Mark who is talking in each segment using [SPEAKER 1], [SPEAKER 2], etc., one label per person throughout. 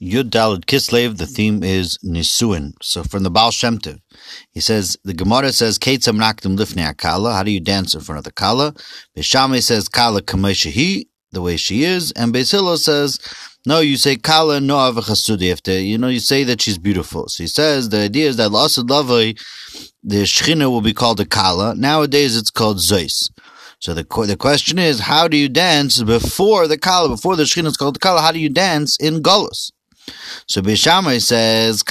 [SPEAKER 1] Yud Daled Kislev, the theme is Nisuin. So from the Baal Shem Tov, he says, the Gemara says, Ketzam Nakdim Lifnei Akala, how do you dance in front of the Kala? Beshame says, Kala Kameshahi, the way she is, and Beisilo says, no, you say Kala no avachasudi. You know, you say that she's beautiful. So he says the idea is that Lasad Lavai, the Shechina will be called a Kala. Nowadays it's called Zeus. So the the question is, how do you dance before the Kala, before the Shechina is called Kala? How do you dance in Golos? So Beishamai says,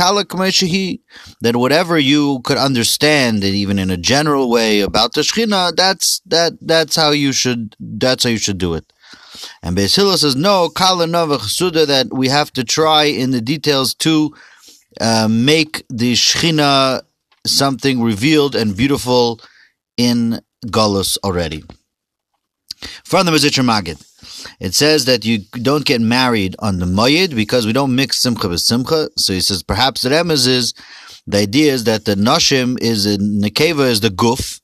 [SPEAKER 1] that whatever you could understand, even in a general way about the Shechina, that's that that's how you should that's how you should do it. And Beis says, no, that we have to try in the details to uh, make the Shechina something revealed and beautiful in Golos already. From the Mezritcher Magid. It says that you don't get married on the Moyed because we don't mix Simcha with Simcha. So he says perhaps the Remez is the idea is that the Nashim is in Nekeva is the Guf.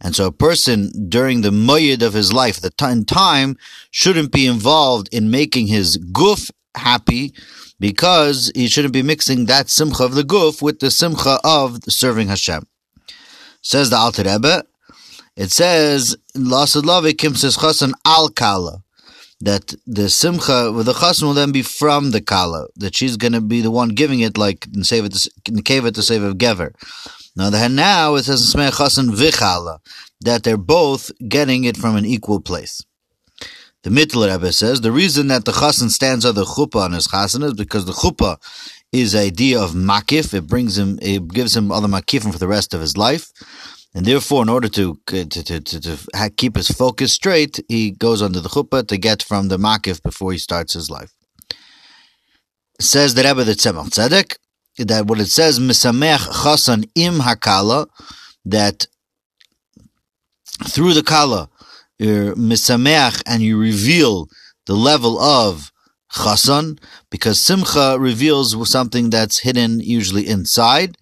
[SPEAKER 1] And so a person during the Moyed of his life, the time, shouldn't be involved in making his Guf happy because he shouldn't be mixing that Simcha of the Guf with the Simcha of serving Hashem. Says the Alter Rebbe, it says, Lasad Lavikim says Chasan al Kala that the simcha with the chasan will then be from the kala, that she's going to be the one giving it, like in save it, in the to save of gever. Now the now it says in chasan vichala that they're both getting it from an equal place. The Mittler Rebbe says the reason that the chassan stands on the chuppah on his chassan is because the chuppah is idea of makif. It brings him, it gives him other makifim for the rest of his life. And therefore, in order to to, to, to, to keep his focus straight, he goes under the chuppah to get from the makif before he starts his life. It says the Rebbe the Tzemach Tzedek that what it says misameach chasan im hakala that through the kala er, you're misameach and you reveal the level of chasan because simcha reveals something that's hidden usually inside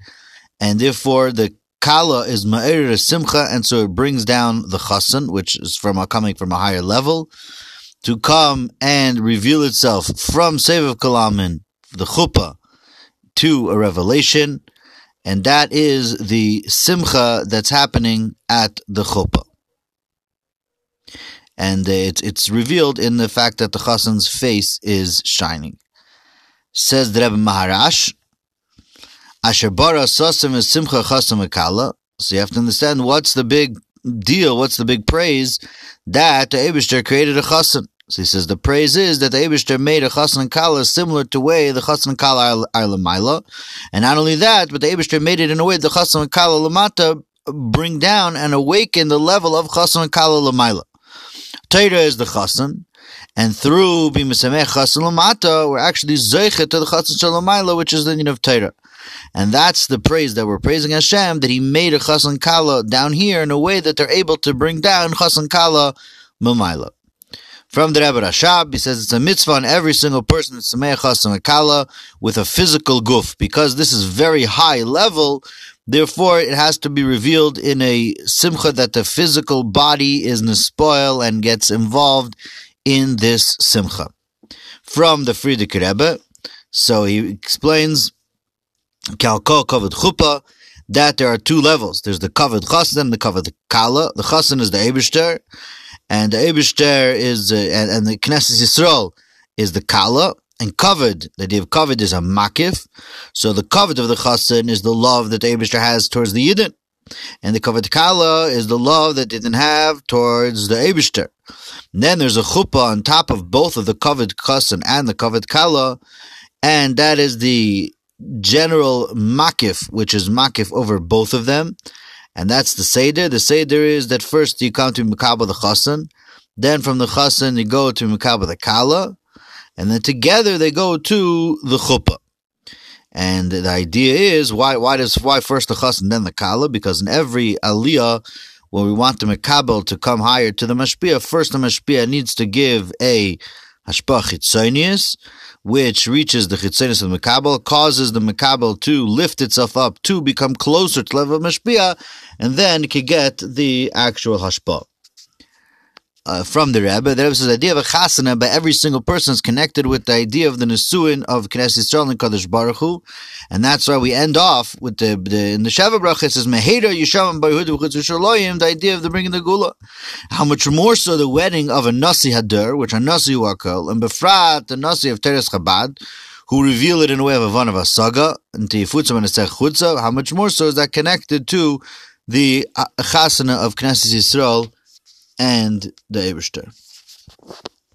[SPEAKER 1] and therefore the Kala is Ma'ir Simcha, and so it brings down the Chasan, which is from a, coming from a higher level, to come and reveal itself from Sevav Kalamin, the Chuppah, to a revelation, and that is the Simcha that's happening at the Chuppah. And it's, it's revealed in the fact that the Chasan's face is shining. Says the Rebbe Maharash, Asher bara sasim is simcha chasam akala. So you have to understand what's the big deal, what's the big praise that the Abishter created a chasan. So he says the praise is that the Abishter made a chasan kala similar to way the chasan kala are lamaila, and not only that, but the Abishter made it in a way the chasan kala lamata bring down and awaken the level of chasan kala lamaila. Torah is the chasan, and through bimasameh chasan lamata, we're actually zeichet to the chasan shalamaila, which is the need of Torah. And that's the praise that we're praising Hashem, that He made a Chasan Kala down here in a way that they're able to bring down Chasan Kala Mamaila. From the Rebbe Rashab, he says it's a mitzvah on every single person to Sameh Chasan Kala with a physical guf because this is very high level, therefore it has to be revealed in a simcha that the physical body is nespoil and gets involved in this simcha. From the Frierdiker Rebbe, so he explains Kalko covered chuppah, that there are two levels. There's the covered chassan and the covered kala. The chassan is the Eibishter, and the Eibishter is, uh, and, and, the Knesset Yisrael is the kala, and covered, the idea of covered is a makif. So the covered of the chassan is the love that the Eibishter has towards the Yidden. And the covered kala is the love that didn't have towards the Eibishter. then there's a chuppah on top of both of the covered chassan and the covered kala, and that is the general makif, which is makif over both of them. And that's the Seder. The Seder is that first you come to Makaba the Chasan, then from the Chasan you go to Makaba the Kala, and then together they go to the Chuppah. And the idea is why why does why first the Chasan then the Kala? Because in every Aliyah, when we want the Makabel to come higher to the Mashpia, first the Mashpia needs to give a Hashpah Chitzonius, which reaches the chitzonius of the Makabel, causes the Makabel to lift itself up to become closer to level Mashpia, and then can get the actual Hashpah. Uh, from the Rebbe. The Rebbe says the idea of a chasana by every single person is connected with the idea of the nesuin of Knesset Yisrael and Kadosh Baruch Hu, and that's why we end off with the, the in the Sheva Bracha it says Mehera Yishavam Baruch the idea of the bringing the Geula. How much more so the wedding of a Nasi Hadur, which are Nasi Wakal, and Befrat the Nasi of Teres Chabad, who reveal it in a way of a van of a saga, how much more so is that connected to the uh, chasana of Knesset Yisrael and the Eibishter.